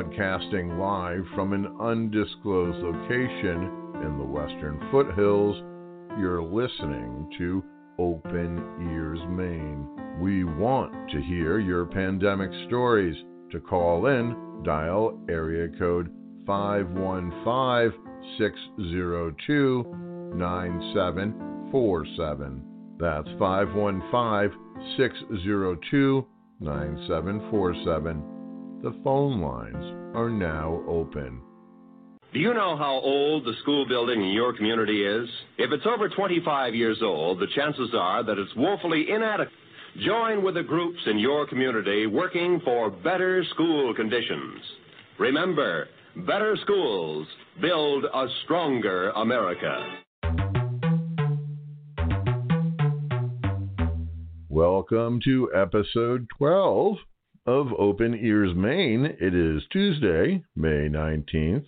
Broadcasting live from an undisclosed location in the Western foothills, you're listening to Open Ears Maine. We want to hear your pandemic stories. To call in, dial area code 515 602 9747. That's 515 602 9747. The phone lines are now open. Do you know how old the school building in your community is? If it's over 25 years old, the chances are that it's woefully inadequate. Join with the groups in your community working for better school conditions. Remember, better schools build a stronger America. Welcome to episode 12 of Open Ears Maine. It is Tuesday, May 19th,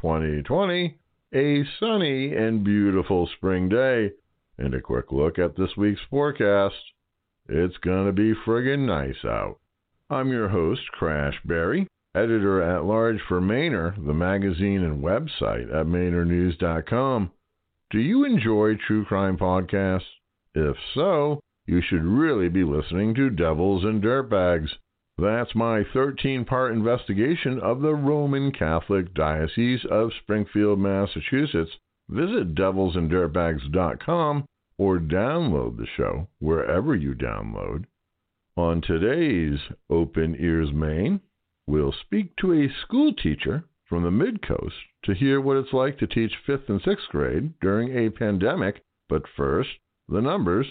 2020, a sunny and beautiful spring day. And a quick look at this week's forecast. It's going to be friggin' nice out. I'm your host, Crash Barry, editor at large for Mainer, the magazine and website at MainerNews.com. Do you enjoy true crime podcasts? If so, you should really be listening to Devils and Dirtbags. That's my 13 part investigation of the Roman Catholic Diocese of Springfield, Massachusetts. Visit devilsanddirtbags.com or download the show wherever you download. On today's Open Ears Maine, we'll speak to a school teacher from the Mid Coast to hear what it's like to teach 5th and 6th grade during a pandemic. But first, the numbers.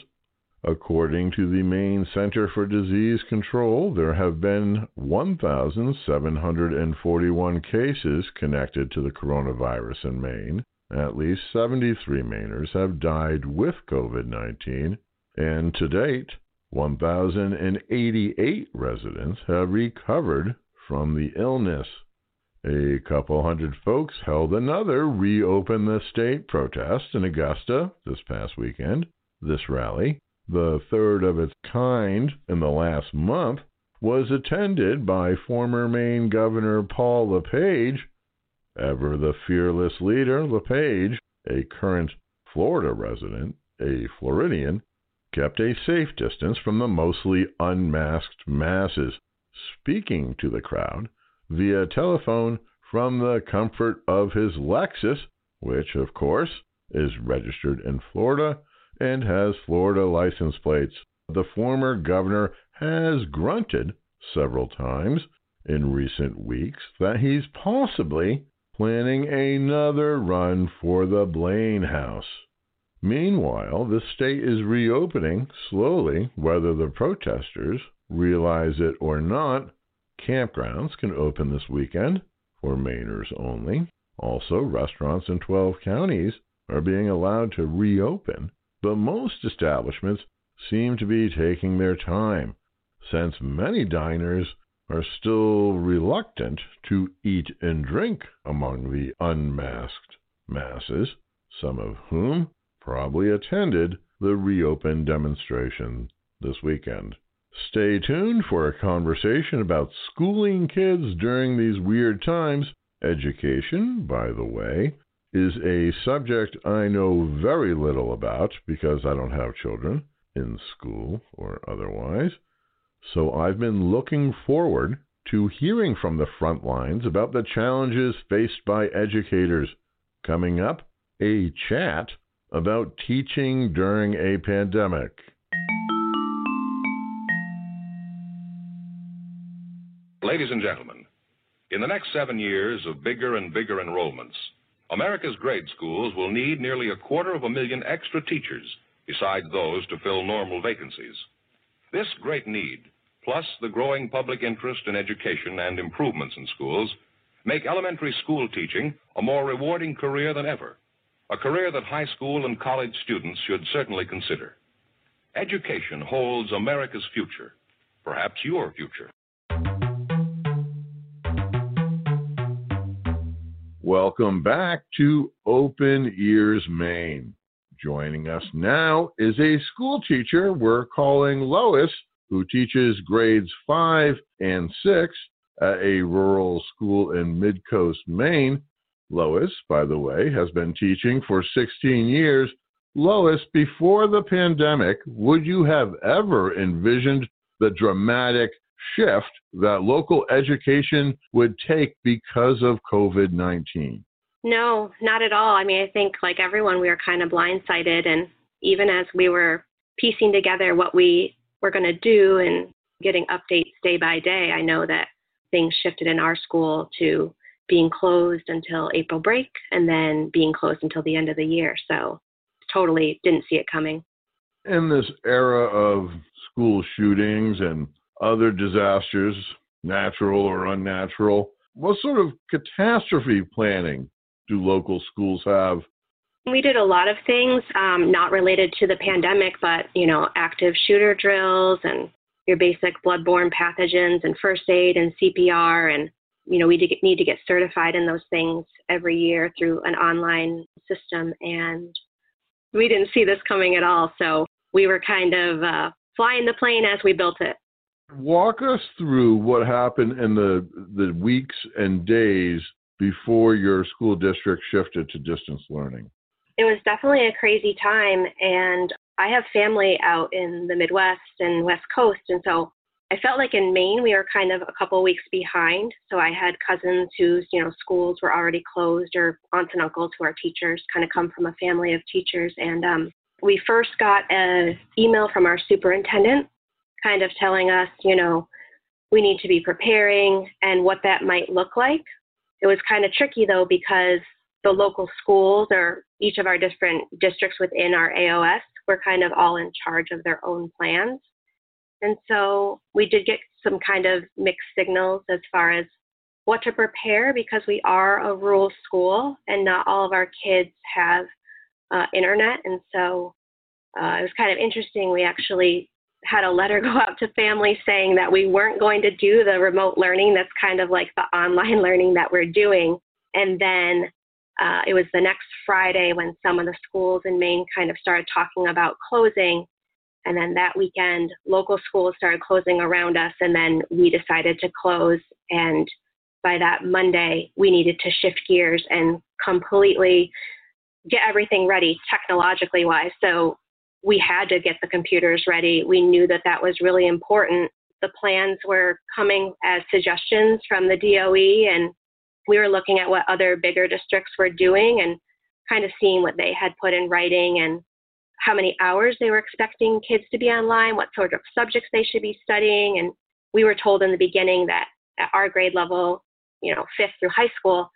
According to the Maine Center for Disease Control, there have been 1,741 cases connected to the coronavirus in Maine. At least 73 Mainers have died with COVID 19, and to date, 1,088 residents have recovered from the illness. A couple hundred folks held another Reopen the State protest in Augusta this past weekend. This rally the third of its kind in the last month, was attended by former Maine Governor Paul LePage. Ever the fearless leader, LePage, a current Florida resident, a Floridian, kept a safe distance from the mostly unmasked masses, speaking to the crowd via telephone from the comfort of his Lexus, which, of course, is registered in Florida and has Florida license plates. The former governor has grunted several times in recent weeks that he's possibly planning another run for the Blaine House. Meanwhile, the state is reopening slowly, whether the protesters realize it or not. Campgrounds can open this weekend for Mainers only. Also, restaurants in 12 counties are being allowed to reopen but most establishments seem to be taking their time, since many diners are still reluctant to eat and drink among the unmasked masses, some of whom probably attended the reopen demonstration this weekend. Stay tuned for a conversation about schooling kids during these weird times. Education, by the way, is a subject I know very little about because I don't have children in school or otherwise. So I've been looking forward to hearing from the front lines about the challenges faced by educators. Coming up, a chat about teaching during a pandemic. Ladies and gentlemen, in the next seven years of bigger and bigger enrollments, America's grade schools will need nearly a quarter of a million extra teachers, besides those to fill normal vacancies. This great need, plus the growing public interest in education and improvements in schools, make elementary school teaching a more rewarding career than ever, a career that high school and college students should certainly consider. Education holds America's future, perhaps your future. Welcome back to Open Ears Maine. Joining us now is a school teacher we're calling Lois, who teaches grades 5 and 6 at a rural school in Midcoast, Maine. Lois, by the way, has been teaching for 16 years. Lois, before the pandemic, would you have ever envisioned the dramatic shift that local education would take because of COVID 19? No, not at all. I mean, I think like everyone, we were kind of blindsided. And even as we were piecing together what we were going to do and getting updates day by day, I know that things shifted in our school to being closed until April break and then being closed until the end of the year. So totally didn't see it coming. In this era of school shootings and other disasters, natural or unnatural, what sort of catastrophe planning do local schools have? We did a lot of things um, not related to the pandemic, but you know, active shooter drills and your basic bloodborne pathogens and first aid and CPR and you know we need to get certified in those things every year through an online system and we didn't see this coming at all so we were kind of uh, flying the plane as we built it walk us through what happened in the the weeks and days before your school district shifted to distance learning it was definitely a crazy time and I have family out in the Midwest and West Coast, and so I felt like in Maine we were kind of a couple weeks behind. So I had cousins whose you know schools were already closed, or aunts and uncles who are teachers, kind of come from a family of teachers, and um, we first got an email from our superintendent, kind of telling us, you know, we need to be preparing and what that might look like. It was kind of tricky though because the local schools or each of our different districts within our AOS were kind of all in charge of their own plans. And so we did get some kind of mixed signals as far as what to prepare because we are a rural school and not all of our kids have uh, internet. And so uh, it was kind of interesting. We actually had a letter go out to families saying that we weren't going to do the remote learning. That's kind of like the online learning that we're doing. And then uh, it was the next Friday when some of the schools in Maine kind of started talking about closing. And then that weekend, local schools started closing around us, and then we decided to close. And by that Monday, we needed to shift gears and completely get everything ready technologically wise. So we had to get the computers ready. We knew that that was really important. The plans were coming as suggestions from the DOE, and we were looking at what other bigger districts were doing and kind of seeing what they had put in writing and how many hours they were expecting kids to be online, what sort of subjects they should be studying. And we were told in the beginning that at our grade level, you know, fifth through high school,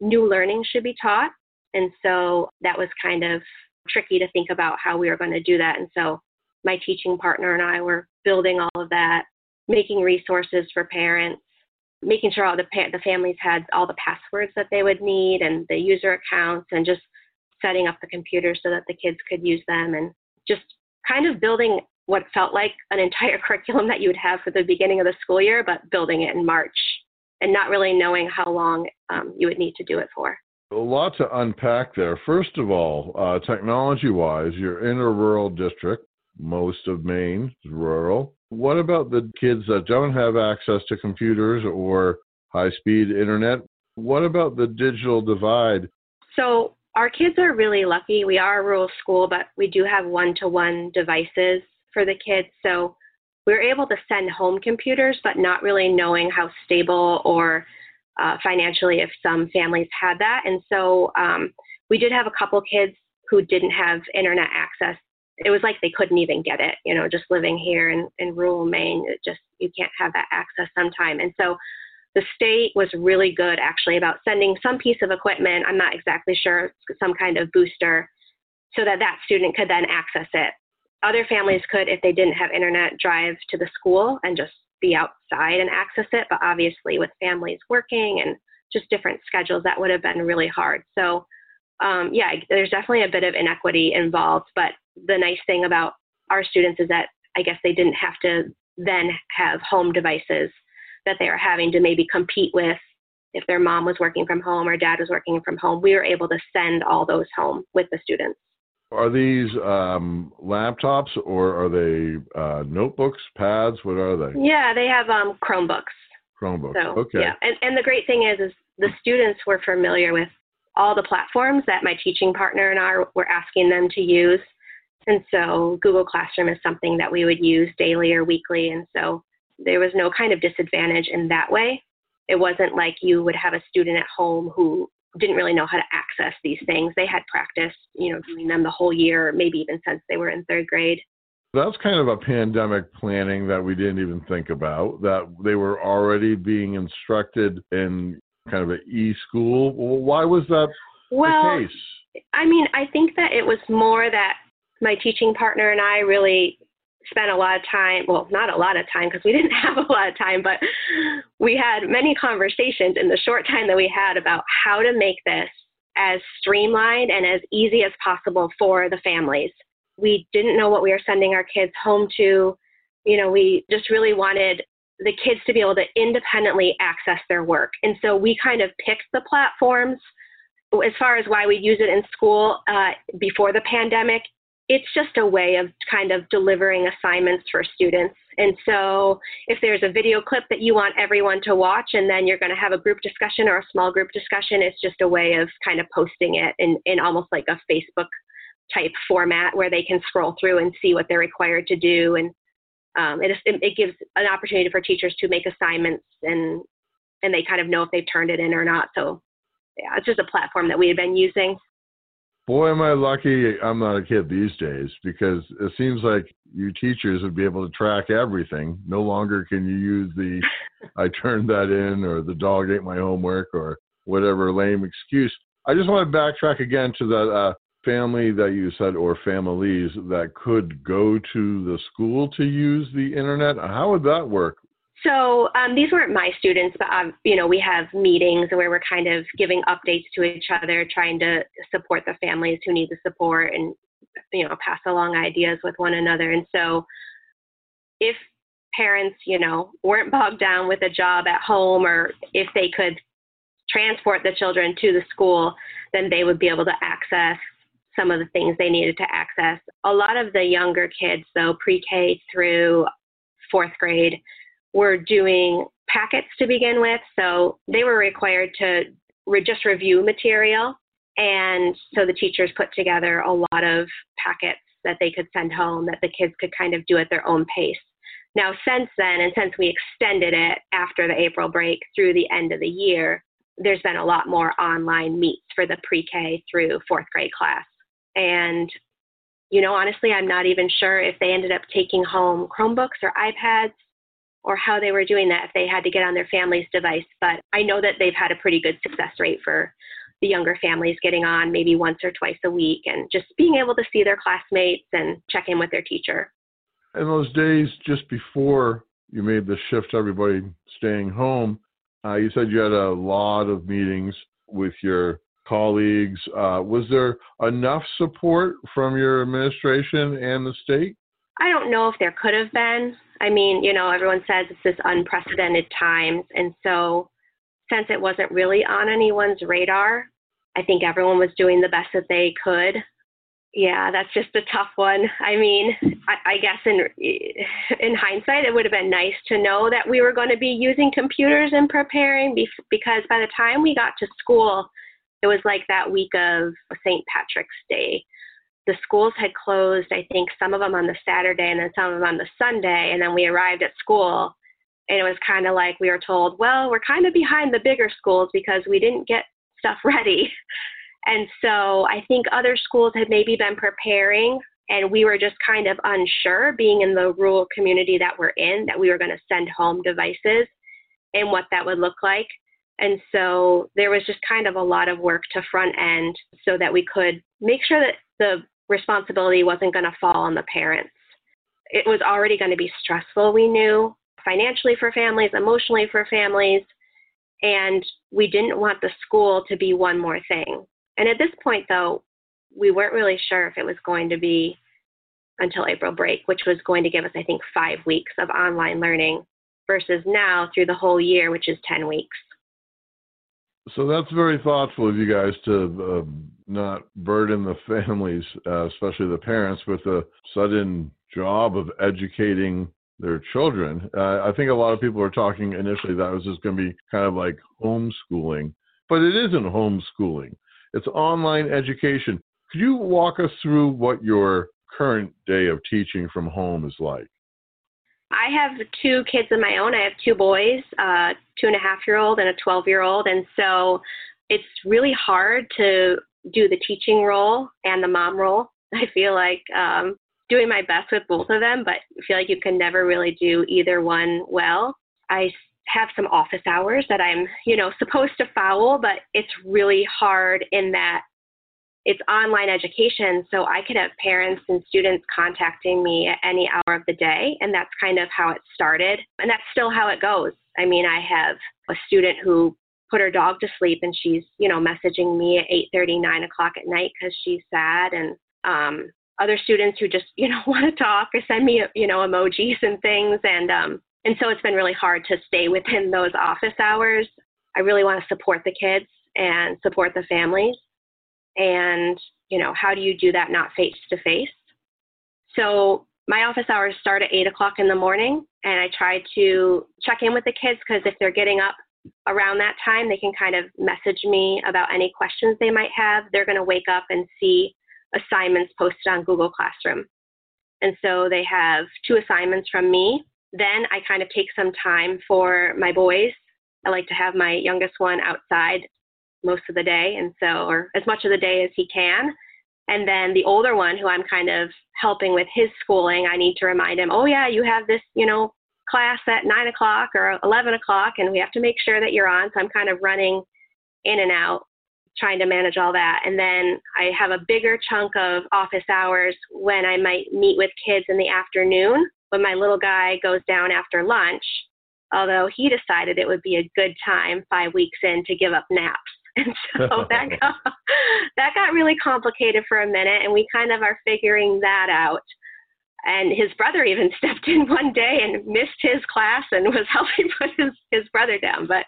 new learning should be taught. And so that was kind of tricky to think about how we were going to do that. And so my teaching partner and I were building all of that, making resources for parents, making sure all the pa- the families had all the passwords that they would need and the user accounts and just setting up the computers so that the kids could use them and just kind of building what felt like an entire curriculum that you would have for the beginning of the school year, but building it in March and not really knowing how long um, you would need to do it for. A lot to unpack there. First of all, uh, technology wise, you're in a rural district. Most of Maine is rural. What about the kids that don't have access to computers or high speed internet? What about the digital divide? So, our kids are really lucky. We are a rural school, but we do have one to one devices for the kids. So, we're able to send home computers, but not really knowing how stable or uh, financially if some families had that. And so, um, we did have a couple kids who didn't have internet access it was like they couldn't even get it, you know, just living here in, in rural Maine, it just you can't have that access sometime. And so the state was really good actually about sending some piece of equipment, I'm not exactly sure, some kind of booster, so that that student could then access it. Other families could, if they didn't have internet, drive to the school and just be outside and access it. But obviously, with families working and just different schedules, that would have been really hard. So um, yeah, there's definitely a bit of inequity involved. But the nice thing about our students is that I guess they didn't have to then have home devices that they are having to maybe compete with if their mom was working from home or dad was working from home. We were able to send all those home with the students. Are these um, laptops or are they uh, notebooks, pads? What are they? Yeah, they have um, Chromebooks. Chromebooks. So, okay. Yeah, and, and the great thing is, is the students were familiar with all the platforms that my teaching partner and I were asking them to use. And so Google Classroom is something that we would use daily or weekly. And so there was no kind of disadvantage in that way. It wasn't like you would have a student at home who didn't really know how to access these things. They had practiced, you know, doing them the whole year, maybe even since they were in third grade. That's kind of a pandemic planning that we didn't even think about, that they were already being instructed in kind of an e-school. Why was that well, the case? I mean, I think that it was more that my teaching partner and I really spent a lot of time well not a lot of time because we didn't have a lot of time but we had many conversations in the short time that we had about how to make this as streamlined and as easy as possible for the families. We didn't know what we were sending our kids home to. You know we just really wanted the kids to be able to independently access their work. And so we kind of picked the platforms. As far as why we use it in school uh, before the pandemic it's just a way of kind of delivering assignments for students. And so if there's a video clip that you want everyone to watch and then you're going to have a group discussion or a small group discussion, it's just a way of kind of posting it in, in almost like a Facebook type format where they can scroll through and see what they're required to do. And um, it, it gives an opportunity for teachers to make assignments and, and they kind of know if they've turned it in or not. So yeah, it's just a platform that we had been using boy, am I lucky I'm not a kid these days because it seems like you teachers would be able to track everything. No longer can you use the I turned that in or the dog ate my homework or whatever lame excuse. I just want to backtrack again to that uh, family that you said or families that could go to the school to use the internet. How would that work? So um, these weren't my students, but um, you know we have meetings where we're kind of giving updates to each other, trying to support the families who need the support, and you know pass along ideas with one another. And so if parents, you know, weren't bogged down with a job at home, or if they could transport the children to the school, then they would be able to access some of the things they needed to access. A lot of the younger kids, though, pre-K through fourth grade were doing packets to begin with. So they were required to re- just review material. And so the teachers put together a lot of packets that they could send home that the kids could kind of do at their own pace. Now, since then, and since we extended it after the April break through the end of the year, there's been a lot more online meets for the pre K through fourth grade class. And, you know, honestly, I'm not even sure if they ended up taking home Chromebooks or iPads or how they were doing that if they had to get on their family's device. But I know that they've had a pretty good success rate for the younger families getting on maybe once or twice a week and just being able to see their classmates and check in with their teacher. In those days just before you made the shift to everybody staying home, uh, you said you had a lot of meetings with your colleagues. Uh, was there enough support from your administration and the state? I don't know if there could have been. I mean, you know, everyone says it's this unprecedented times. And so, since it wasn't really on anyone's radar, I think everyone was doing the best that they could. Yeah, that's just a tough one. I mean, I, I guess in in hindsight, it would have been nice to know that we were going to be using computers and preparing, because by the time we got to school, it was like that week of St. Patrick's Day the schools had closed, I think some of them on the Saturday and then some of them on the Sunday. And then we arrived at school and it was kind of like we were told, well, we're kind of behind the bigger schools because we didn't get stuff ready. And so I think other schools had maybe been preparing and we were just kind of unsure being in the rural community that we're in that we were going to send home devices and what that would look like. And so there was just kind of a lot of work to front end so that we could make sure that the responsibility wasn't going to fall on the parents. It was already going to be stressful, we knew, financially for families, emotionally for families, and we didn't want the school to be one more thing. And at this point, though, we weren't really sure if it was going to be until April break, which was going to give us, I think, five weeks of online learning versus now through the whole year, which is 10 weeks. So that's very thoughtful of you guys to uh, not burden the families, uh, especially the parents, with the sudden job of educating their children. Uh, I think a lot of people are talking initially that was just going to be kind of like homeschooling, but it isn't homeschooling. It's online education. Could you walk us through what your current day of teaching from home is like? I have two kids of my own. I have two boys, uh, two and a half year old and a 12 year old. And so it's really hard to do the teaching role and the mom role. I feel like um, doing my best with both of them, but I feel like you can never really do either one well. I have some office hours that I'm, you know, supposed to follow, but it's really hard in that it's online education, so I could have parents and students contacting me at any hour of the day, and that's kind of how it started, and that's still how it goes. I mean, I have a student who put her dog to sleep, and she's, you know, messaging me at 8:30, 9 o'clock at night because she's sad, and um, other students who just, you know, want to talk or send me, you know, emojis and things, and um, and so it's been really hard to stay within those office hours. I really want to support the kids and support the families and you know how do you do that not face to face so my office hours start at 8 o'clock in the morning and i try to check in with the kids because if they're getting up around that time they can kind of message me about any questions they might have. They're going to wake up and see assignments posted on google classroom. And so they have two assignments from me. Then i kind of take some time for my boys. I like to have my youngest one outside most of the day, and so, or as much of the day as he can. And then the older one, who I'm kind of helping with his schooling, I need to remind him, oh, yeah, you have this, you know, class at nine o'clock or 11 o'clock, and we have to make sure that you're on. So I'm kind of running in and out, trying to manage all that. And then I have a bigger chunk of office hours when I might meet with kids in the afternoon when my little guy goes down after lunch, although he decided it would be a good time five weeks in to give up naps. And so that got, that got really complicated for a minute, and we kind of are figuring that out. And his brother even stepped in one day and missed his class and was helping put his, his brother down. But,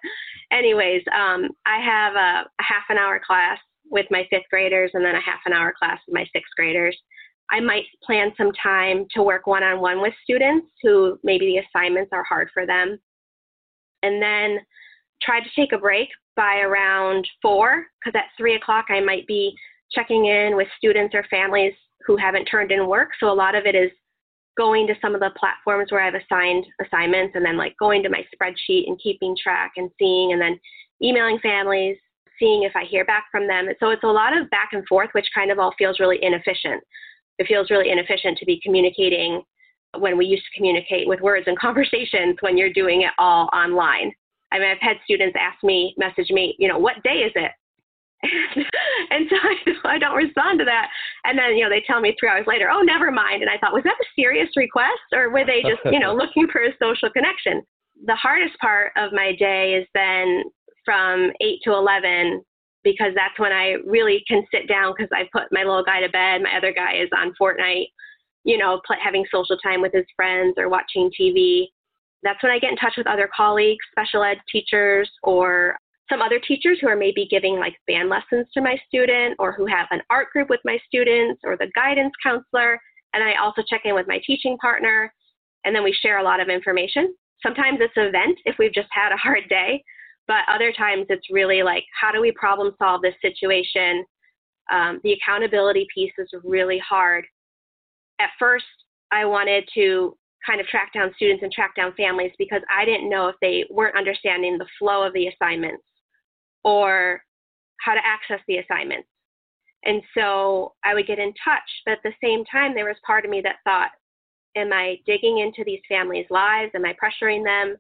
anyways, um, I have a, a half an hour class with my fifth graders and then a half an hour class with my sixth graders. I might plan some time to work one on one with students who maybe the assignments are hard for them. And then try to take a break by around four, because at three o'clock I might be checking in with students or families who haven't turned in work. So a lot of it is going to some of the platforms where I've assigned assignments and then like going to my spreadsheet and keeping track and seeing and then emailing families, seeing if I hear back from them. So it's a lot of back and forth, which kind of all feels really inefficient. It feels really inefficient to be communicating when we used to communicate with words and conversations when you're doing it all online. I mean, I've had students ask me, message me, you know, what day is it? and so I, I don't respond to that. And then, you know, they tell me three hours later, oh, never mind. And I thought, was that a serious request or were they just, you know, looking for a social connection? The hardest part of my day is then from 8 to 11 because that's when I really can sit down because I put my little guy to bed. My other guy is on Fortnite, you know, play, having social time with his friends or watching TV that's when I get in touch with other colleagues, special ed teachers, or some other teachers who are maybe giving like band lessons to my student or who have an art group with my students or the guidance counselor. And I also check in with my teaching partner and then we share a lot of information. Sometimes it's an event if we've just had a hard day, but other times it's really like, how do we problem solve this situation? Um, the accountability piece is really hard. At first, I wanted to kind of track down students and track down families because I didn't know if they weren't understanding the flow of the assignments or how to access the assignments. And so I would get in touch, but at the same time, there was part of me that thought, am I digging into these families' lives? Am I pressuring them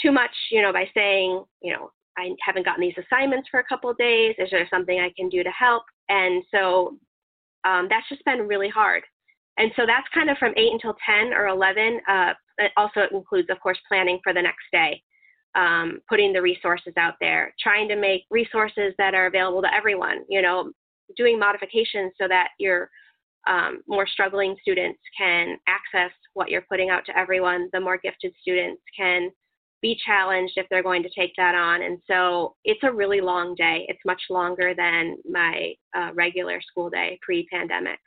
too much, you know, by saying, you know, I haven't gotten these assignments for a couple of days. Is there something I can do to help? And so um, that's just been really hard. And so that's kind of from 8 until 10 or 11. Uh, it also includes, of course, planning for the next day, um, putting the resources out there, trying to make resources that are available to everyone, you know, doing modifications so that your um, more struggling students can access what you're putting out to everyone. The more gifted students can be challenged if they're going to take that on. And so it's a really long day. It's much longer than my uh, regular school day pre pandemic.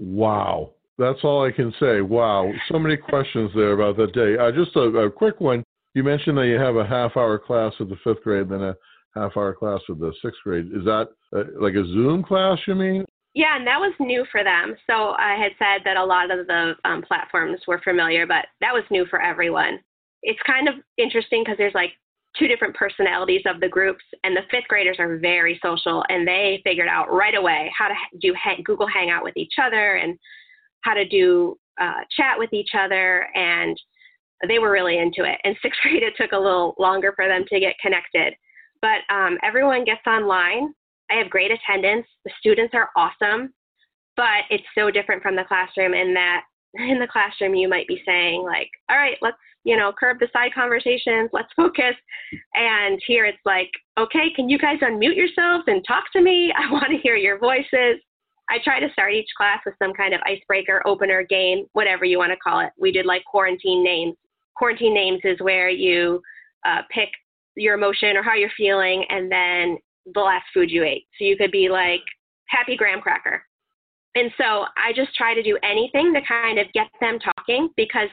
Wow That's all I can say. Wow, so many questions there about that day. Uh, just a, a, quick one. You mentioned that you have a half hour class with the fifth grade, and then a half hour class with the sixth grade. Is that uh, like a Zoom class, you mean? Yeah, and that was new for them. So I had said that a lot of the um, platforms were familiar, but that was new for everyone. It's kind of interesting because there's like two different personalities of the groups, and the fifth graders are very social, and they figured out right away how to do Google Hangout with each other and how to do uh, chat with each other, and they were really into it. And sixth grade, it took a little longer for them to get connected, but um, everyone gets online. I have great attendance. The students are awesome, but it's so different from the classroom in that in the classroom you might be saying like, all right, let's you know, curb the side conversations, let's focus. And here it's like, okay, can you guys unmute yourselves and talk to me? I want to hear your voices. I try to start each class with some kind of icebreaker, opener, game, whatever you want to call it. We did like quarantine names. Quarantine names is where you uh, pick your emotion or how you're feeling and then the last food you ate. So you could be like, happy graham cracker. And so I just try to do anything to kind of get them talking because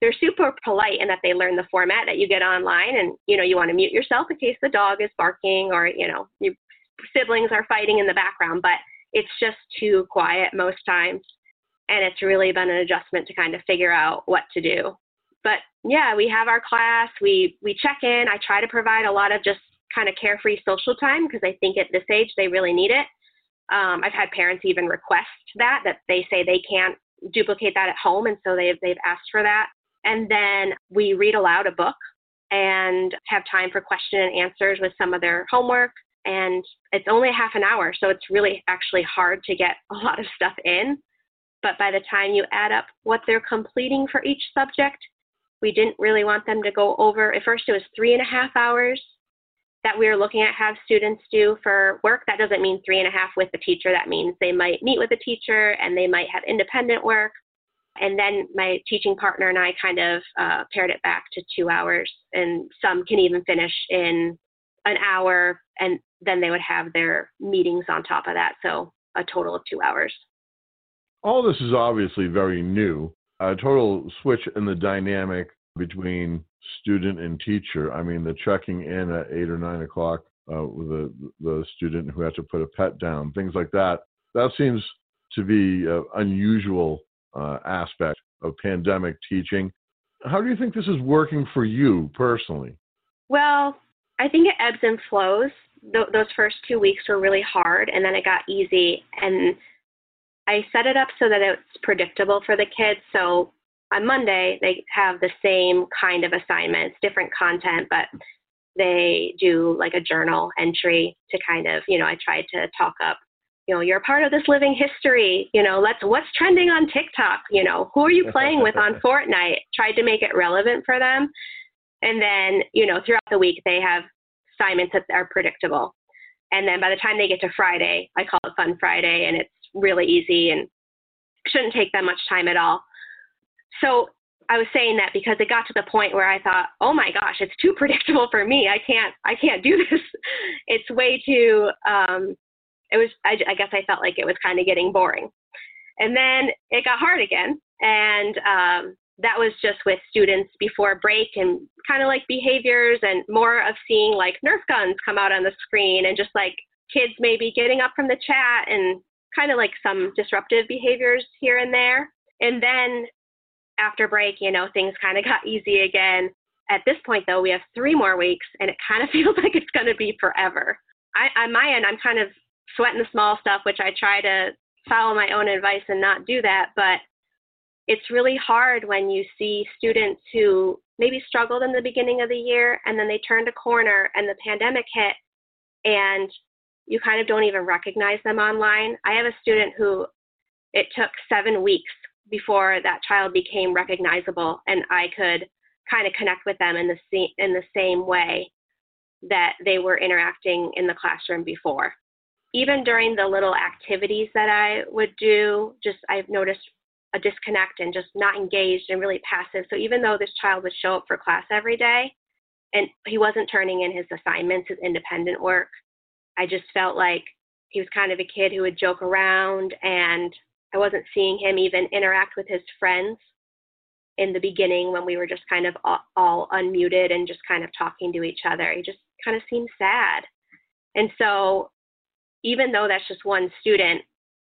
they're super polite in that they learn the format that you get online and you know you want to mute yourself in case the dog is barking or you know your siblings are fighting in the background but it's just too quiet most times and it's really been an adjustment to kind of figure out what to do. But yeah we have our class we we check in. I try to provide a lot of just kind of carefree social time because i think at this age they really need it. Um, i've had parents even request that that they say they can't duplicate that at home and so they've they've asked for that. And then we read aloud a book and have time for question and answers with some of their homework. And it's only half an hour, so it's really actually hard to get a lot of stuff in. But by the time you add up what they're completing for each subject, we didn't really want them to go over. At first, it was three and a half hours that we were looking at have students do for work. That doesn't mean three and a half with the teacher. That means they might meet with a teacher and they might have independent work and then my teaching partner and I kind of uh, pared it back to two hours, and some can even finish in an hour, and then they would have their meetings on top of that, so a total of two hours. All this is obviously very new. A total switch in the dynamic between student and teacher. I mean, the checking in at eight or nine o'clock uh, with the the student who had to put a pet down, things like that. That seems to be an unusual uh, aspect of pandemic teaching. How do you think this is working for you personally? Well, I think it ebbs and flows. Th- those first two weeks were really hard, and then it got easy. And I set it up so that it's predictable for the kids. So on Monday, they have the same kind of assignments, different content, but they do like a journal entry to kind of, you know, I tried to talk up you know, you're part of this living history. You know, let's what's trending on TikTok. You know, who are you playing with on Fortnite? Tried to make it relevant for them, and then you know, throughout the week they have assignments that are predictable. And then by the time they get to Friday, I call it Fun Friday, and it's really easy and shouldn't take that much time at all. So I was saying that because it got to the point where I thought, oh my gosh, it's too predictable for me. I can't, I can't do this. It's way too um, it was I, I guess I felt like it was kind of getting boring. And then it got hard again, and um, that was just with students before break and kind of like behaviors and more of seeing like Nerf guns come out on the screen and just like kids maybe getting up from the chat and kind of like some disruptive behaviors here and there. And then after break, you know, things kind of got easy again. At this point, though, we have three more weeks, and it kind of feels like it's going to be forever. I, on my end, I'm kind of sweating the small stuff, which I try to follow my own advice and not do that. But it's really hard when you see students who maybe struggled in the beginning of the year and then they turned a corner and the pandemic hit and you kind of don't even recognize them online. I have a student who it took seven weeks before that child became recognizable and I could kind of connect with them in the same, in the same way that they were interacting in the classroom before even during the little activities that I would do, just I've noticed a disconnect and just not engaged and really passive. So even though this child would show up for class every day and he wasn't turning in his assignments, his independent work, I just felt like he was kind of a kid who would joke around and I wasn't seeing him even interact with his friends in the beginning when we were just kind of all, all unmuted and just kind of talking to each other. He just kind of seemed sad. And so, even though that's just one student,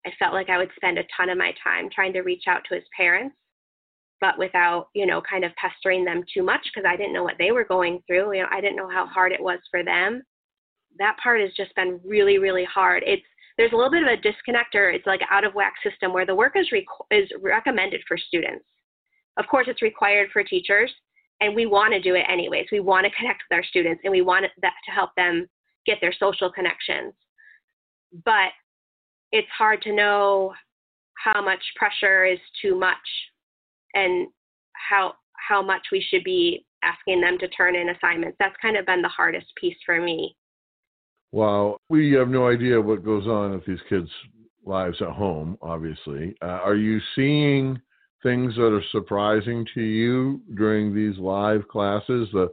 I felt like I would spend a ton of my time trying to reach out to his parents, but without, you know, kind of pestering them too much because I didn't know what they were going through. You know, I didn't know how hard it was for them. That part has just been really, really hard. It's there's a little bit of a disconnect or it's like out of whack system where the work is is recommended for students. Of course, it's required for teachers, and we want to do it anyways. We want to connect with our students, and we want that to help them get their social connections. But it's hard to know how much pressure is too much and how how much we should be asking them to turn in assignments. That's kind of been the hardest piece for me. Well, we have no idea what goes on with these kids' lives at home, obviously. Uh, are you seeing things that are surprising to you during these live classes? The,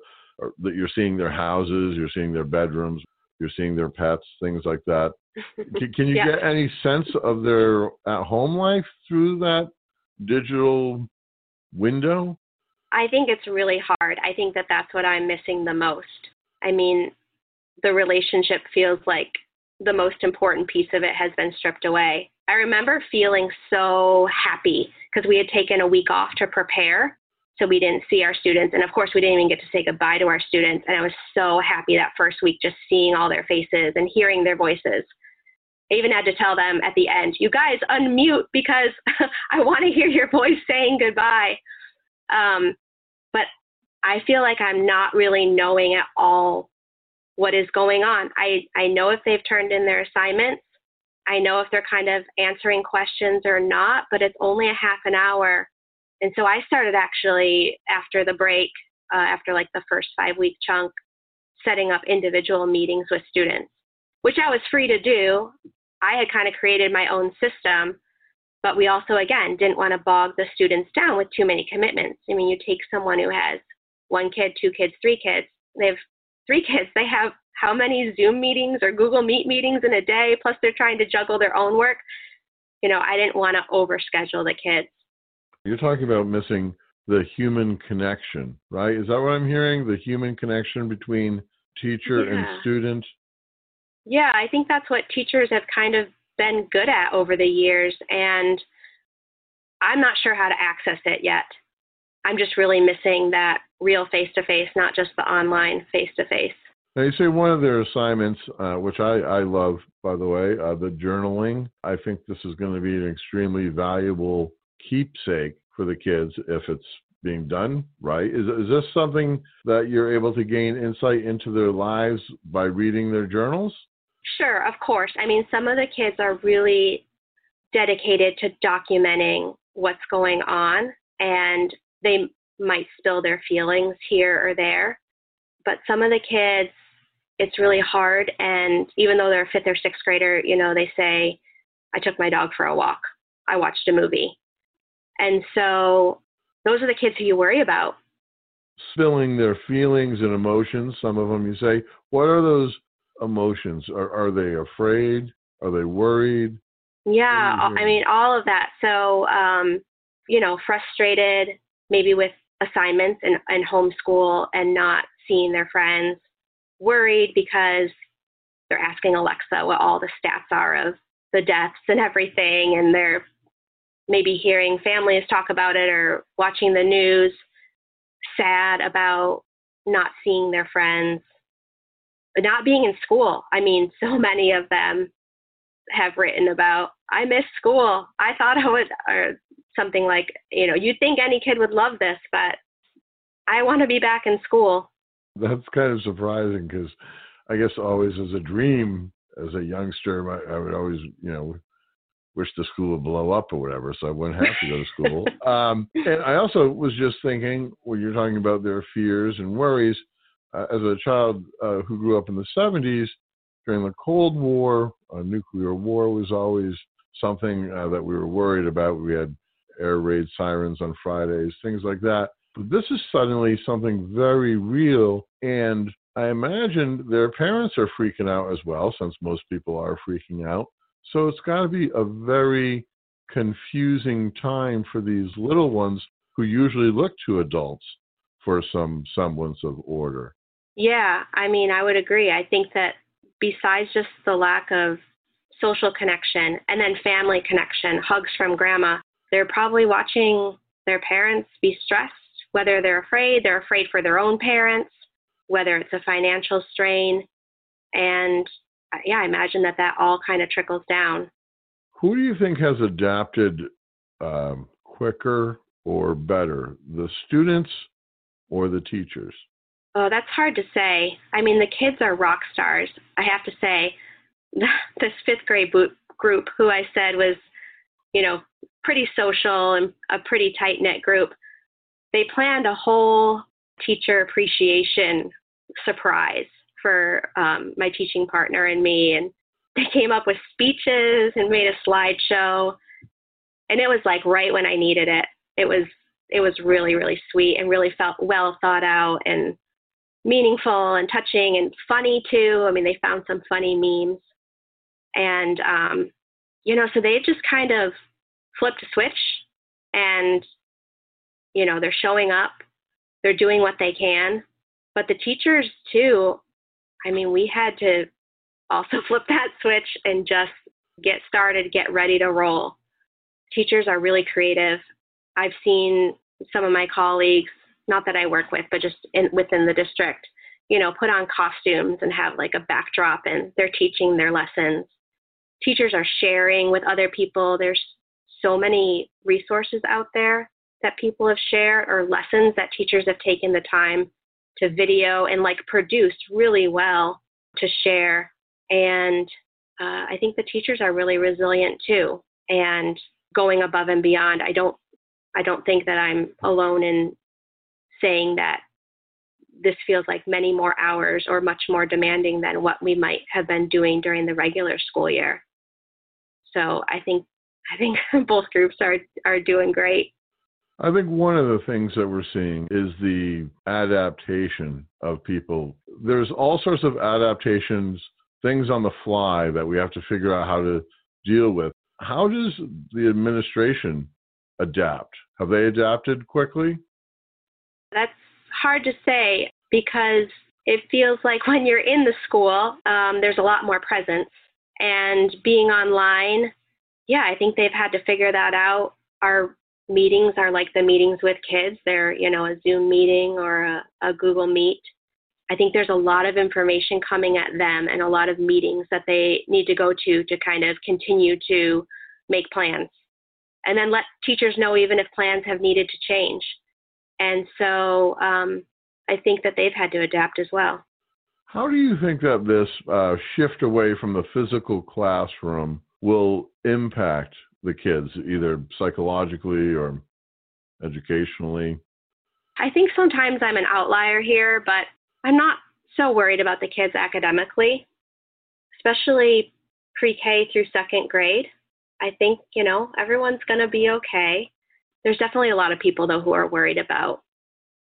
that you're seeing their houses, you're seeing their bedrooms, you're seeing their pets, things like that. Can, can you yeah. get any sense of their at home life through that digital window? I think it's really hard. I think that that's what I'm missing the most. I mean, the relationship feels like the most important piece of it has been stripped away. I remember feeling so happy because we had taken a week off to prepare. So we didn't see our students. And of course, we didn't even get to say goodbye to our students. And I was so happy that first week just seeing all their faces and hearing their voices. I even had to tell them at the end, you guys unmute because I want to hear your voice saying goodbye. Um, but I feel like I'm not really knowing at all what is going on. I, I know if they've turned in their assignments. I know if they're kind of answering questions or not, but it's only a half an hour. And so I started actually after the break, uh, after like the first five week chunk, setting up individual meetings with students, which I was free to do. I had kind of created my own system, but we also, again, didn't want to bog the students down with too many commitments. I mean, you take someone who has one kid, two kids, three kids, they have three kids, they have how many Zoom meetings or Google Meet meetings in a day, plus they're trying to juggle their own work. You know, I didn't want to overschedule the kids. You're talking about missing the human connection, right? Is that what I'm hearing? The human connection between teacher yeah. and student? Yeah, I think that's what teachers have kind of been good at over the years. And I'm not sure how to access it yet. I'm just really missing that real face to face, not just the online face to face. Now you say one of their assignments, uh, which I, I love, by the way, uh, the journaling. I think this is going to be an extremely valuable keepsake for the kids if it's being done right. Is is this something that you're able to gain insight into their lives by reading their journals? Sure, of course. I mean, some of the kids are really dedicated to documenting what's going on, and they might spill their feelings here or there. But some of the kids, it's really hard. And even though they're a fifth or sixth grader, you know, they say, I took my dog for a walk, I watched a movie. And so those are the kids who you worry about. Spilling their feelings and emotions. Some of them you say, what are those emotions? Are, are they afraid? Are they worried? Yeah, I mean, all of that. So, um, you know, frustrated maybe with assignments and, and homeschool and not seeing their friends, worried because they're asking Alexa what all the stats are of the deaths and everything, and they're maybe hearing families talk about it or watching the news, sad about not seeing their friends, not being in school. I mean, so many of them have written about, I miss school. I thought I would, or something like, you know, you'd think any kid would love this, but I want to be back in school. That's kind of surprising because I guess always as a dream as a youngster, I, I would always, you know, wish the school would blow up or whatever, so I wouldn't have to go to school. um, and I also was just thinking when you're talking about their fears and worries, uh, as a child uh, who grew up in the 70s during the Cold War, a nuclear war was always something uh, that we were worried about. We had air raid sirens on Fridays, things like that. But this is suddenly something very real, and I imagine their parents are freaking out as well, since most people are freaking out. So it's got to be a very confusing time for these little ones who usually look to adults for some semblance of order. Yeah, I mean, I would agree. I think that besides just the lack of social connection and then family connection, hugs from grandma, they're probably watching their parents be stressed, whether they're afraid, they're afraid for their own parents, whether it's a financial strain. And yeah, I imagine that that all kind of trickles down. Who do you think has adapted um, quicker or better, the students or the teachers? Oh, that's hard to say. I mean, the kids are rock stars. I have to say, this fifth grade group, who I said was, you know, pretty social and a pretty tight knit group, they planned a whole teacher appreciation surprise for um, my teaching partner and me. And they came up with speeches and made a slideshow. And it was like right when I needed it. It was it was really really sweet and really felt well thought out and meaningful and touching and funny too. I mean, they found some funny memes, and um, you know, so they just kind of flipped a switch, and you know, they're showing up, they're doing what they can, but the teachers too. I mean, we had to also flip that switch and just get started, get ready to roll. Teachers are really creative. I've seen some of my colleagues, not that I work with, but just in, within the district, you know, put on costumes and have like a backdrop and they're teaching their lessons. Teachers are sharing with other people. There's so many resources out there that people have shared or lessons that teachers have taken the time to video and like produce really well to share. And uh, I think the teachers are really resilient too and going above and beyond. I don't I don't think that I'm alone in saying that this feels like many more hours or much more demanding than what we might have been doing during the regular school year. So I think I think both groups are are doing great. I think one of the things that we're seeing is the adaptation of people. There's all sorts of adaptations, things on the fly that we have to figure out how to deal with. How does the administration adapt? Have they adapted quickly? That's hard to say because it feels like when you're in the school, um, there's a lot more presence. And being online, yeah, I think they've had to figure that out. Our meetings are like the meetings with kids. They're, you know, a Zoom meeting or a, a Google Meet. I think there's a lot of information coming at them and a lot of meetings that they need to go to to kind of continue to make plans and then let teachers know even if plans have needed to change. And so um, I think that they've had to adapt as well. How do you think that this uh, shift away from the physical classroom will impact the kids, either psychologically or educationally? I think sometimes I'm an outlier here, but I'm not so worried about the kids academically, especially pre K through second grade. I think, you know, everyone's going to be okay. There's definitely a lot of people, though, who are worried about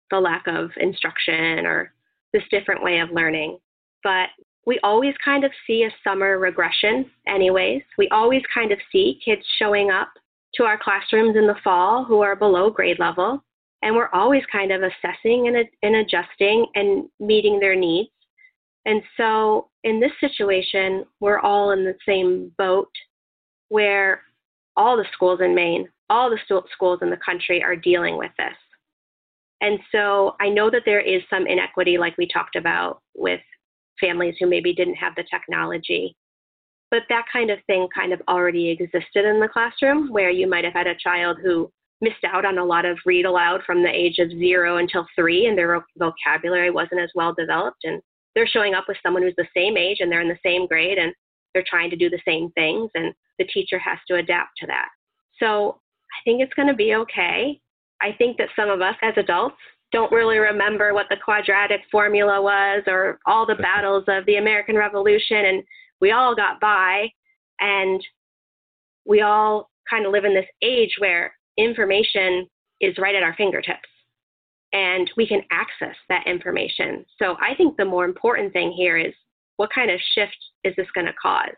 the lack of instruction or this different way of learning. But we always kind of see a summer regression, anyways. We always kind of see kids showing up to our classrooms in the fall who are below grade level. And we're always kind of assessing and, and adjusting and meeting their needs. And so in this situation, we're all in the same boat where all the schools in Maine, all the schools in the country are dealing with this. And so I know that there is some inequity, like we talked about, with families who maybe didn't have the technology. But that kind of thing kind of already existed in the classroom, where you might have had a child who missed out on a lot of read aloud from the age of zero until three, and their vocabulary wasn't as well developed. And they're showing up with someone who's the same age and they're in the same grade and they're trying to do the same things. And the teacher has to adapt to that. So I think it's going to be okay. I think that some of us as adults don't really remember what the quadratic formula was or all the battles of the American Revolution, and we all got by, and we all kind of live in this age where information is right at our fingertips and we can access that information. So I think the more important thing here is what kind of shift is this going to cause?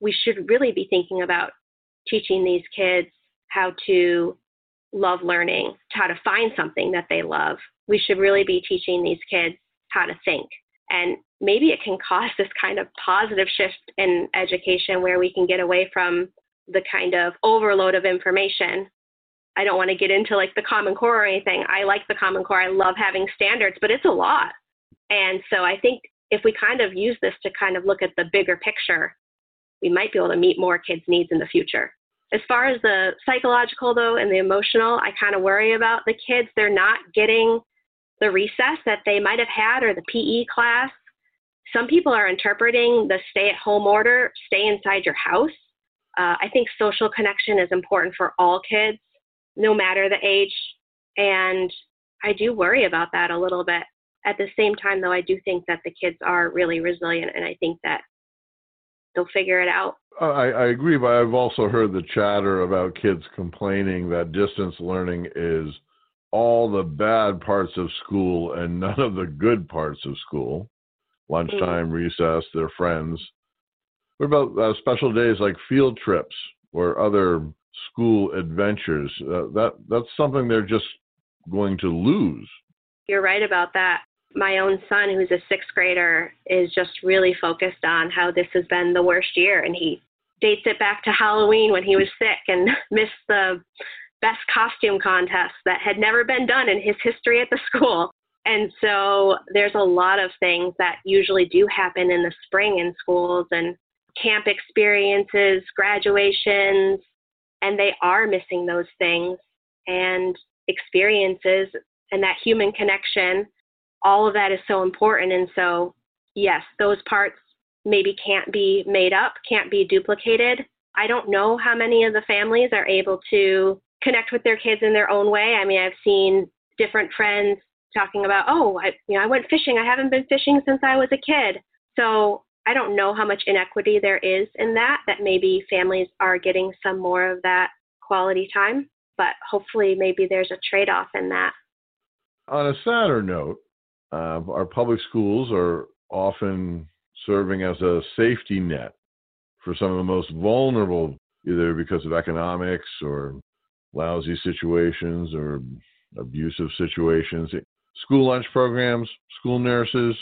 we should really be thinking about teaching these kids how to love learning, how to find something that they love. We should really be teaching these kids how to think. And maybe it can cause this kind of positive shift in education where we can get away from the kind of overload of information. I don't want to get into like the Common Core or anything. I like the Common Core. I love having standards, but it's a lot. And so I think if we kind of use this to kind of look at the bigger picture, we might be able to meet more kids' needs in the future. As far as the psychological, though, and the emotional, I kind of worry about the kids. They're not getting the recess that they might have had or the PE class. Some people are interpreting the stay at home order, stay inside your house. Uh, I think social connection is important for all kids, no matter the age. And I do worry about that a little bit. At the same time, though, I do think that the kids are really resilient, and I think that they'll figure it out. I, I agree, but I've also heard the chatter about kids complaining that distance learning is all the bad parts of school and none of the good parts of school. Lunchtime, mm-hmm. recess, their friends. What about uh, special days like field trips or other school adventures? Uh, that that's something they're just going to lose. You're right about that my own son, who's a sixth grader, is just really focused on how this has been the worst year. And he dates it back to Halloween when he was sick and missed the best costume contest that had never been done in his history at the school. And so there's a lot of things that usually do happen in the spring in schools and camp experiences, graduations, and they are missing those things and experiences and that human connection all of that is so important. And so, yes, those parts maybe can't be made up, can't be duplicated. I don't know how many of the families are able to connect with their kids in their own way. I mean, I've seen different friends talking about, oh, I, you know, I went fishing. I haven't been fishing since I was a kid. So I don't know how much inequity there is in that, that maybe families are getting some more of that quality time, but hopefully maybe there's a trade off in that. On a sadder note, uh, our public schools are often serving as a safety net for some of the most vulnerable, either because of economics or lousy situations or abusive situations. School lunch programs, school nurses,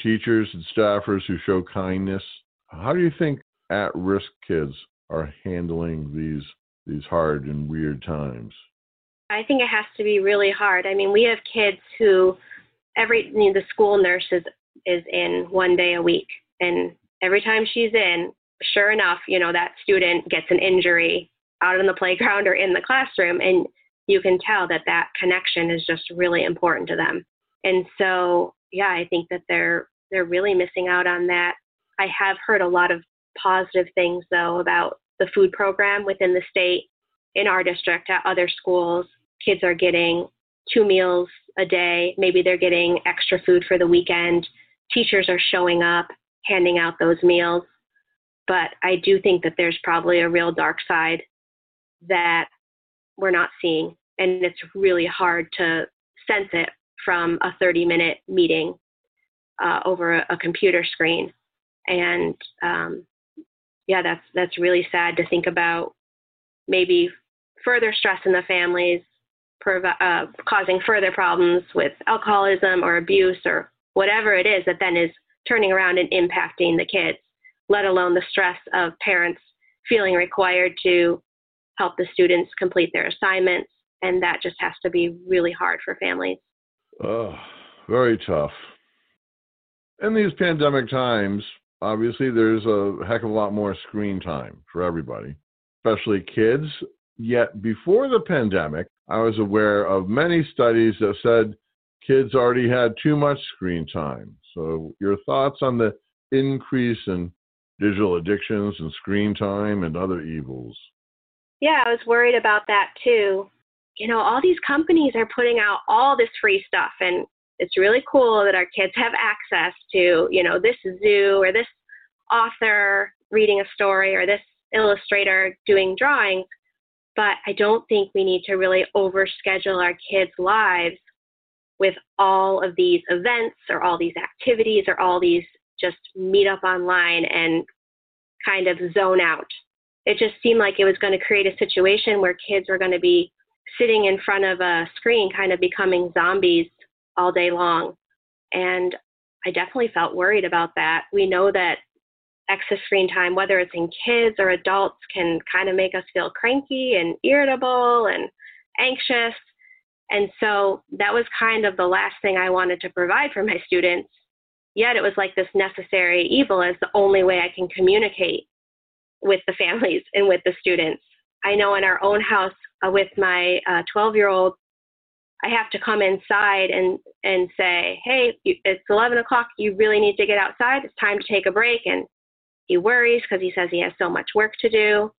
teachers, and staffers who show kindness. How do you think at risk kids are handling these these hard and weird times? I think it has to be really hard. I mean, we have kids who every you know, the school nurse is is in one day a week, and every time she's in, sure enough, you know that student gets an injury out on the playground or in the classroom, and you can tell that that connection is just really important to them. And so, yeah, I think that they're they're really missing out on that. I have heard a lot of positive things though about the food program within the state in our district at other schools. Kids are getting two meals a day. Maybe they're getting extra food for the weekend. Teachers are showing up, handing out those meals. But I do think that there's probably a real dark side that we're not seeing. And it's really hard to sense it from a 30 minute meeting uh, over a, a, computer screen. And um, yeah, that's, that's really sad to think about maybe further stress in the families uh, causing further problems with alcoholism or abuse or whatever it is that then is turning around and impacting the kids, let alone the stress of parents feeling required to help the students complete their assignments. And that just has to be really hard for families. Oh, very tough. In these pandemic times, obviously, there's a heck of a lot more screen time for everybody, especially kids. Yet before the pandemic, I was aware of many studies that said kids already had too much screen time. So, your thoughts on the increase in digital addictions and screen time and other evils? Yeah, I was worried about that too. You know, all these companies are putting out all this free stuff, and it's really cool that our kids have access to, you know, this zoo or this author reading a story or this illustrator doing drawings but I don't think we need to really overschedule our kids' lives with all of these events or all these activities or all these just meet up online and kind of zone out it just seemed like it was going to create a situation where kids were going to be sitting in front of a screen, kind of becoming zombies all day long. And I definitely felt worried about that. We know that excess screen time, whether it's in kids or adults, can kind of make us feel cranky and irritable and anxious. And so that was kind of the last thing I wanted to provide for my students. Yet it was like this necessary evil as the only way I can communicate with the families and with the students. I know in our own house uh, with my 12 uh, year old, I have to come inside and, and say, hey, it's 11 o'clock. You really need to get outside. It's time to take a break. And he worries because he says he has so much work to do.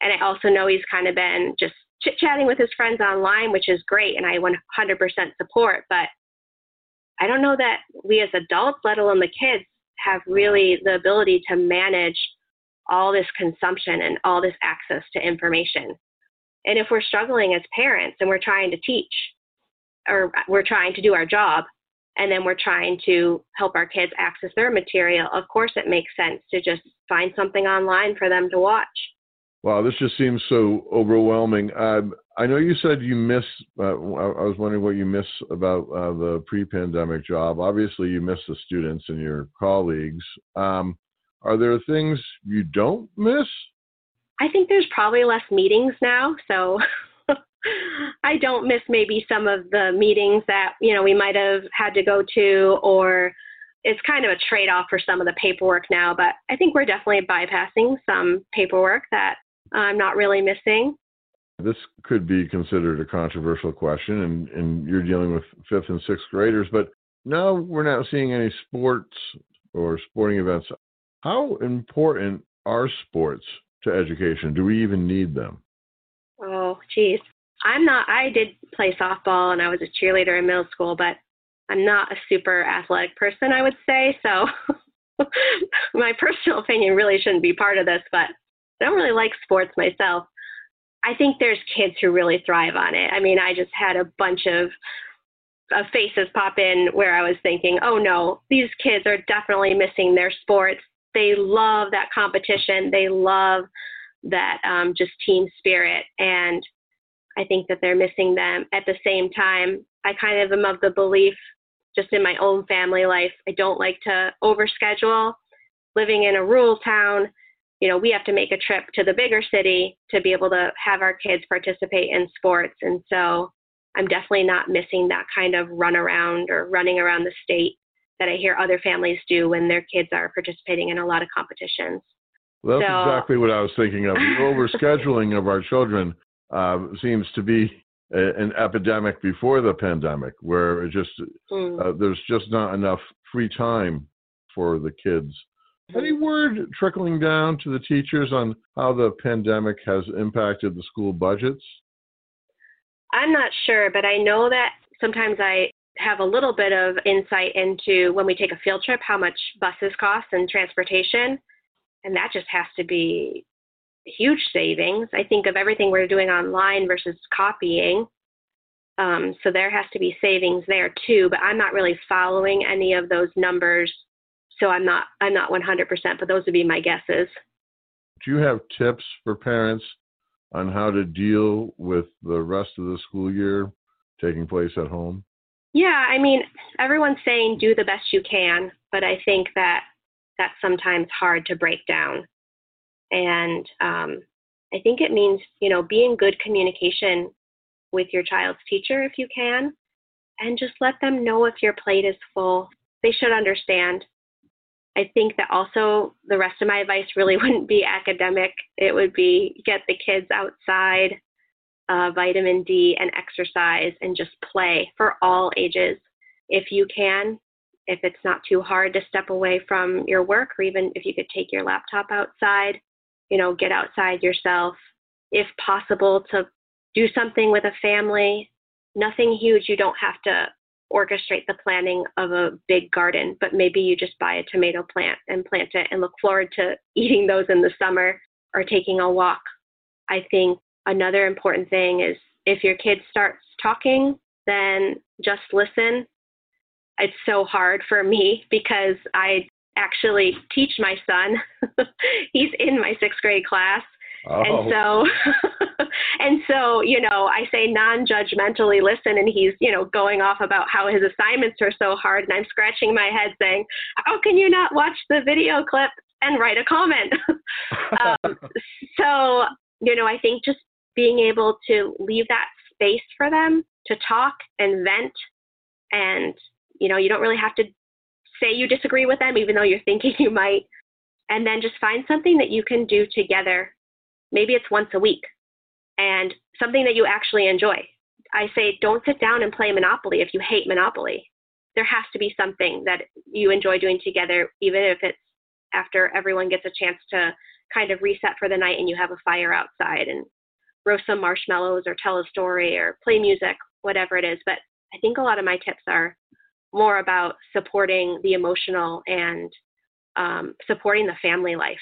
And I also know he's kind of been just chit chatting with his friends online, which is great. And I 100% support. But I don't know that we as adults, let alone the kids, have really the ability to manage all this consumption and all this access to information. And if we're struggling as parents and we're trying to teach, or we're trying to do our job, and then we're trying to help our kids access their material, of course it makes sense to just find something online for them to watch. Wow, this just seems so overwhelming. Um, I know you said you miss. Uh, I was wondering what you miss about uh, the pre-pandemic job. Obviously, you miss the students and your colleagues. Um, are there things you don't miss? I think there's probably less meetings now, so I don't miss maybe some of the meetings that you know we might have had to go to, or it's kind of a trade-off for some of the paperwork now. But I think we're definitely bypassing some paperwork that I'm not really missing. This could be considered a controversial question, and, and you're dealing with fifth and sixth graders, but now we're not seeing any sports or sporting events how important are sports to education? Do we even need them? Oh, geez. I'm not, I did play softball and I was a cheerleader in middle school, but I'm not a super athletic person, I would say. So my personal opinion really shouldn't be part of this, but I don't really like sports myself. I think there's kids who really thrive on it. I mean, I just had a bunch of of faces pop in where I was thinking, oh no, these kids are definitely missing their sports they love that competition. They love that um, just team spirit. And I think that they're missing them. At the same time, I kind of am of the belief, just in my own family life, I don't like to overschedule. Living in a rural town, you know, we have to make a trip to the bigger city to be able to have our kids participate in sports. And so I'm definitely not missing that kind of run around or running around the state that I hear other families do when their kids are participating in a lot of competitions. Well, that's so, exactly what I was thinking of. The overscheduling of our children uh, seems to be a, an epidemic before the pandemic, where it just mm. uh, there's just not enough free time for the kids. Any word trickling down to the teachers on how the pandemic has impacted the school budgets? I'm not sure, but I know that sometimes I have a little bit of insight into when we take a field trip how much buses cost and transportation and that just has to be huge savings. I think of everything we're doing online versus copying. Um, so there has to be savings there too but i'm not really following any of those numbers. So i'm not i'm not 100% but those would be my guesses. Do you have tips for parents on how to deal with the rest of the school year taking place at home? Yeah, I mean, everyone's saying do the best you can, but I think that that's sometimes hard to break down. And um, I think it means, you know, be in good communication with your child's teacher if you can, and just let them know if your plate is full. They should understand. I think that also the rest of my advice really wouldn't be academic. It would be get the kids outside, uh, vitamin D, and exercise, and just play for all ages. If you can, if it's not too hard to step away from your work, or even if you could take your laptop outside, you know, get outside yourself. If possible, to do something with a family. Nothing huge. You don't have to orchestrate the planning of a big garden, but maybe you just buy a tomato plant and plant it and look forward to eating those in the summer or taking a walk. I think another important thing is if your kid starts talking, then just listen. It's so hard for me because I actually teach my son. He's in my sixth grade class, Oh. And so, and so, you know, I say non-judgmentally listen, and he's, you know, going off about how his assignments are so hard, and I'm scratching my head saying, "How can you not watch the video clip and write a comment?" um, so, you know, I think just being able to leave that space for them to talk and vent, and you know, you don't really have to say you disagree with them, even though you're thinking you might, and then just find something that you can do together Maybe it's once a week and something that you actually enjoy. I say don't sit down and play Monopoly if you hate Monopoly. There has to be something that you enjoy doing together, even if it's after everyone gets a chance to kind of reset for the night and you have a fire outside and roast some marshmallows or tell a story or play music, whatever it is. But I think a lot of my tips are more about supporting the emotional and um, supporting the family life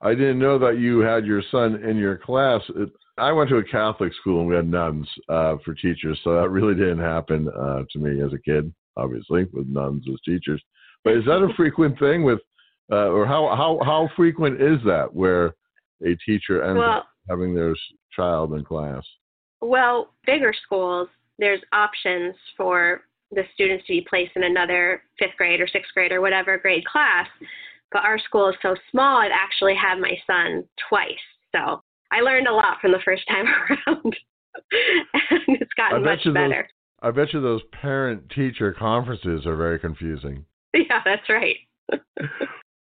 I didn't know that you had your son in your class. It, I went to a Catholic school and we had nuns uh, for teachers, so that really didn't happen uh, to me as a kid, obviously, with nuns as teachers. But is that a frequent thing with, uh, or how how how frequent is that where a teacher ends well, up having their child in class? Well, bigger schools, there's options for the students to be placed in another fifth grade or sixth grade or whatever grade class but our school is so small, I've actually had my son twice. So I learned a lot from the first time around. and it's gotten much better. Those, I bet you those parent teacher conferences are very confusing. Yeah, that's right.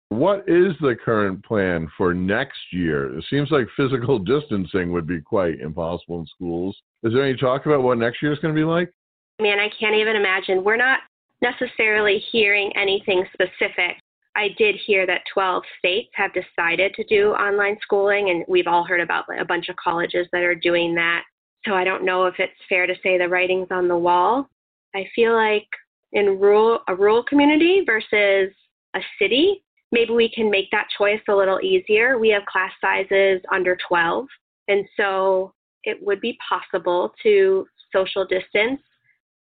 what is the current plan for next year? It seems like physical distancing would be quite impossible in schools. Is there any talk about what next year is going to be like? Man, I can't even imagine. We're not necessarily hearing anything specific I did hear that 12 states have decided to do online schooling, and we've all heard about a bunch of colleges that are doing that. So I don't know if it's fair to say the writing's on the wall. I feel like in rural a rural community versus a city, maybe we can make that choice a little easier. We have class sizes under 12, and so it would be possible to social distance.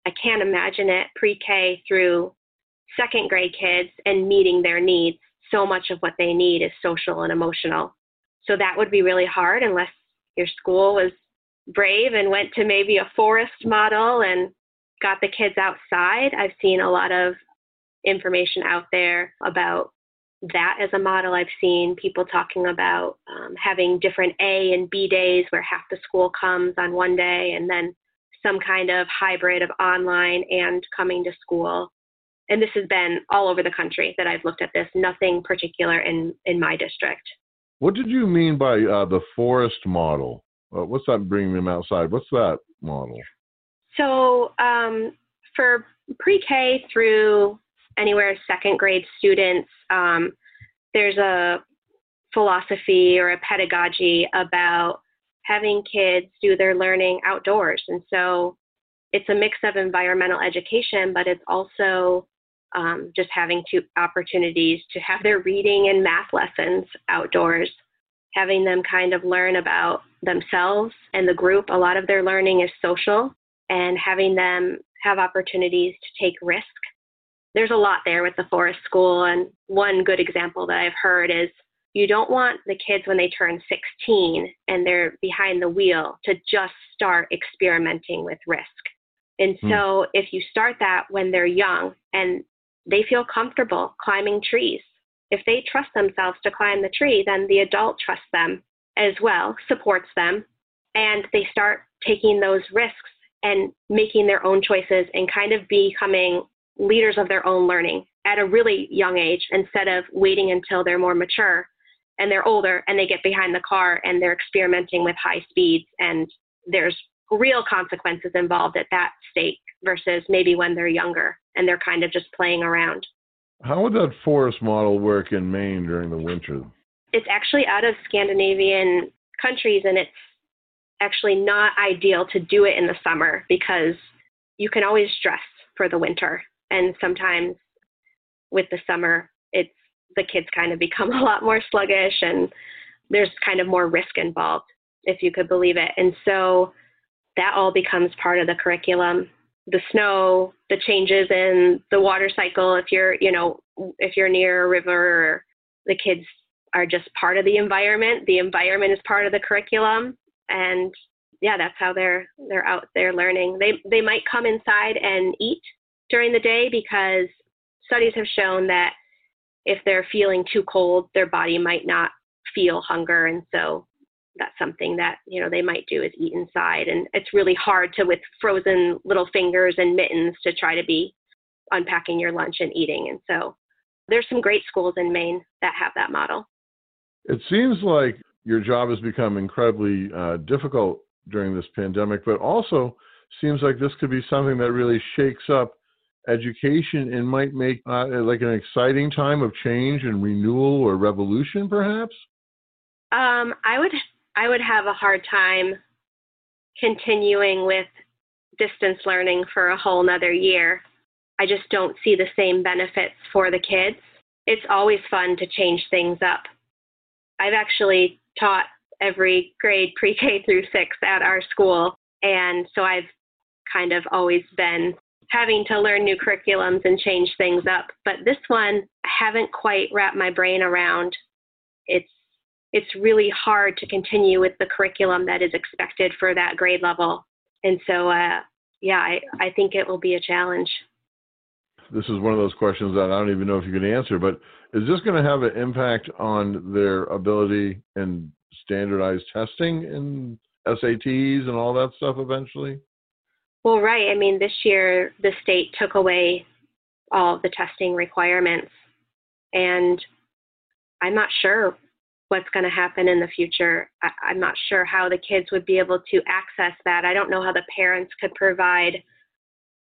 I can't imagine it pre-K through second grade kids and meeting their needs. So much of what they need is social and emotional. So that would be really hard unless your school was brave and went to maybe a forest model and got the kids outside. I've seen a lot of information out there about that as a model. I've seen people talking about um, having different A and B days where half the school comes on one day and then some kind of hybrid of online and coming to school and this has been all over the country that I've looked at this, nothing particular in, in my district. What did you mean by uh, the forest model? Uh, what's that bringing them outside? What's that model? So, um, for pre K through anywhere second grade students, um, there's a philosophy or a pedagogy about having kids do their learning outdoors. And so it's a mix of environmental education, but it's also um, just having two opportunities to have their reading and math lessons outdoors, having them kind of learn about themselves and the group. A lot of their learning is social, and having them have opportunities to take risk. There's a lot there with the forest school, and one good example that I've heard is you don't want the kids when they turn 16 and they're behind the wheel to just start experimenting with risk. And hmm. so, mm. if you start that when they're young and they feel comfortable climbing trees. If they trust themselves to climb the tree, then the adult trusts them as well, supports them, and they start taking those risks and making their own choices and kind of becoming leaders of their own learning at a really young age instead of waiting until they're more mature and they're older and they get behind the car and they're experimenting with high speeds and there's real consequences involved at that state versus maybe when they're younger and they're kind of just playing around. How would that forest model work in Maine during the winter? It's actually out of Scandinavian countries and it's actually not ideal to do it in the summer because you can always dress for the winter and sometimes with the summer it's the kids kind of become a lot more sluggish and there's kind of more risk involved if you could believe it and so that all becomes part of the curriculum the snow, the changes in the water cycle. If you're, you know, if you're near a river, the kids are just part of the environment. The environment is part of the curriculum, and yeah, that's how they're they're out there learning. They they might come inside and eat during the day because studies have shown that if they're feeling too cold, their body might not feel hunger, and so that's something that you know they might do is eat inside. And it's really hard to with frozen little fingers and mittens to try to be unpacking your lunch and eating. And so there's some great schools in Maine that have that model. It seems like your job has become incredibly uh, difficult during this pandemic, but also seems like this could be something that really shakes up education and might make uh, like an exciting time of change and renewal or revolution, perhaps. Um, I would I would have a hard time continuing with distance learning for a whole nother year. I just don't see the same benefits for the kids. It's always fun to change things up. I've actually taught every grade pre K through six at our school, and so I've kind of always been having to learn new curriculums and change things up. But this one, I haven't quite wrapped my brain around. It's it's really hard to continue with the curriculum that is expected for that grade level. And so, uh, yeah, I, I think it will be a challenge this is one of those questions that I don't even know if you can answer, but is this going to have an impact on their ability in standardized testing and SATs and all that stuff eventually? Well, right. I mean, this year the state took away all the testing requirements, and I'm not sure what's going to happen in the future. I, am not sure how the kids would be able to access that. I don't know how the parents could provide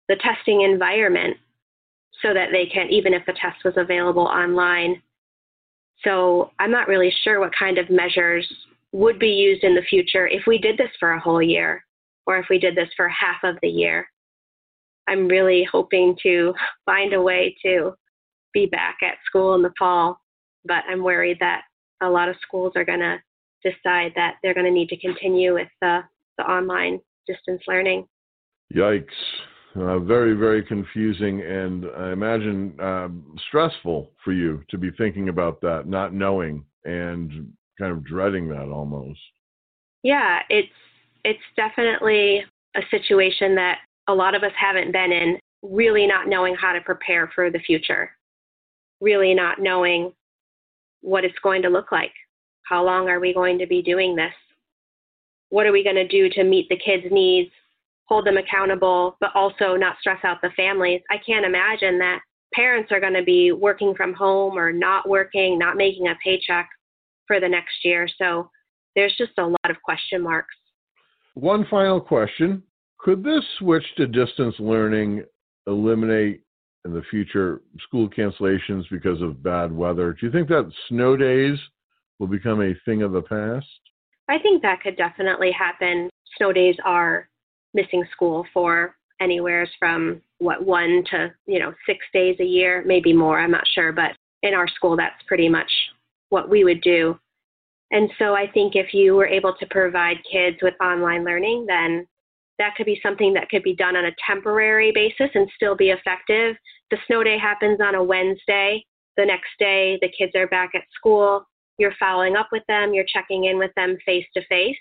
the testing environment so that they can, even if the test was available online. So I'm not really sure what kind of measures would be used in the future if we did this for a whole year or if we did this for half of the year. I'm really hoping to find a way to be back at school in the fall, but I'm worried that a lot of schools are going to decide that they're going to need to continue with the, the online distance learning. Yikes. Uh, very, very confusing, and I imagine uh, stressful for you to be thinking about that, not knowing, and kind of dreading that almost. Yeah, it's it's definitely a situation that a lot of us haven't been in. Really, not knowing how to prepare for the future. Really, not knowing what it's going to look like. How long are we going to be doing this? What are we going to do to meet the kids' needs hold them accountable, but also not stress out the families. I can't imagine that parents are going to be working from home or not working, not making a paycheck for the next year. So there's just a lot of question marks. One final question Could this switch to distance learning eliminate in the future school cancellations because of bad weather? Do you think that snow days will become a thing of the past? I think that could definitely happen. Snow days are missing school for anywheres from what one to you know six days a year maybe more i'm not sure but in our school that's pretty much what we would do and so i think if you were able to provide kids with online learning then that could be something that could be done on a temporary basis and still be effective. The snow day happens on a wednesday. The next day the kids are back at school. You're following up with them. You're checking in with them face to face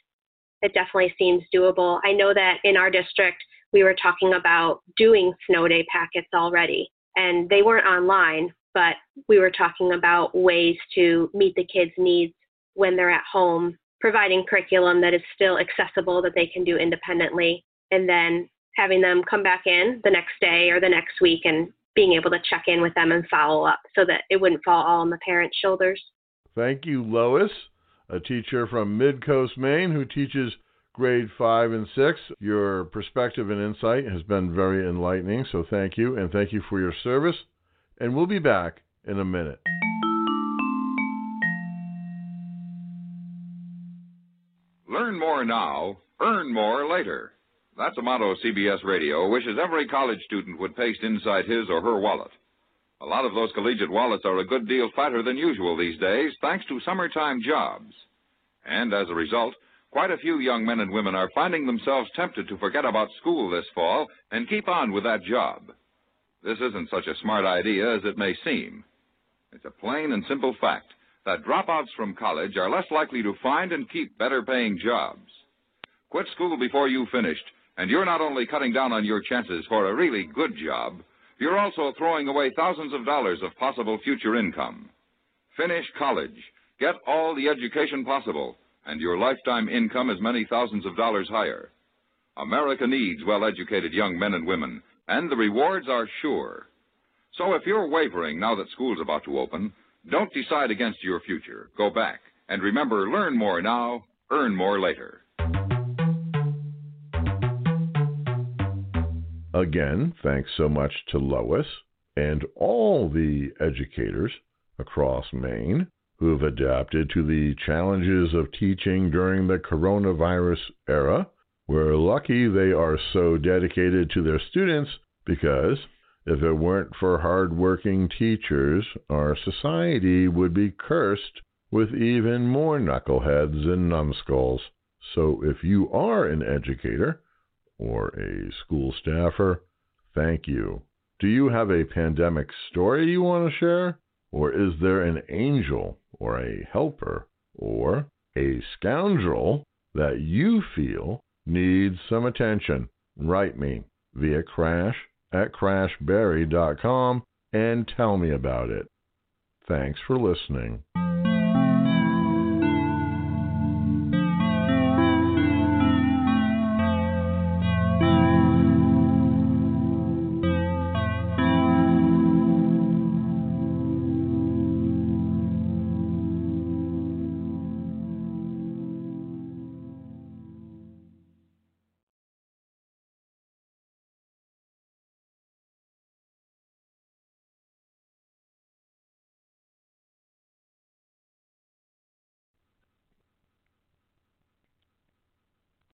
it definitely seems doable. I know that in our district, we were talking about doing snow day packets already, and they weren't online, but we were talking about ways to meet the kids' needs when they're at home, providing curriculum that is still accessible that they can do independently, and then having them come back in the next day or the next week and being able to check in with them and follow up so that it wouldn't fall all on the parents' shoulders. Thank you, Lois a teacher from Midcoast, Maine, who teaches grade five and six. Your perspective and insight has been very enlightening, so thank you, and thank you for your service. And we'll be back in a minute. Learn more now, earn more later. That's a motto CBS Radio wishes every college student would paste inside his or her wallet. A lot of those collegiate wallets are a good deal fatter than usual these days, thanks to summertime jobs. And as a result, quite a few young men and women are finding themselves tempted to forget about school this fall and keep on with that job. This isn't such a smart idea as it may seem. It's a plain and simple fact that dropouts from college are less likely to find and keep better paying jobs. Quit school before you finished, and you're not only cutting down on your chances for a really good job, you're also throwing away thousands of dollars of possible future income. Finish college, get all the education possible, and your lifetime income is many thousands of dollars higher. America needs well educated young men and women, and the rewards are sure. So if you're wavering now that school's about to open, don't decide against your future. Go back. And remember, learn more now, earn more later. Again, thanks so much to Lois and all the educators across Maine who have adapted to the challenges of teaching during the coronavirus era. We're lucky they are so dedicated to their students because if it weren't for hard-working teachers, our society would be cursed with even more knuckleheads and numbskulls. So if you are an educator or a school staffer, thank you. Do you have a pandemic story you want to share? Or is there an angel or a helper or a scoundrel that you feel needs some attention? Write me via crash at crashbarry.com and tell me about it. Thanks for listening.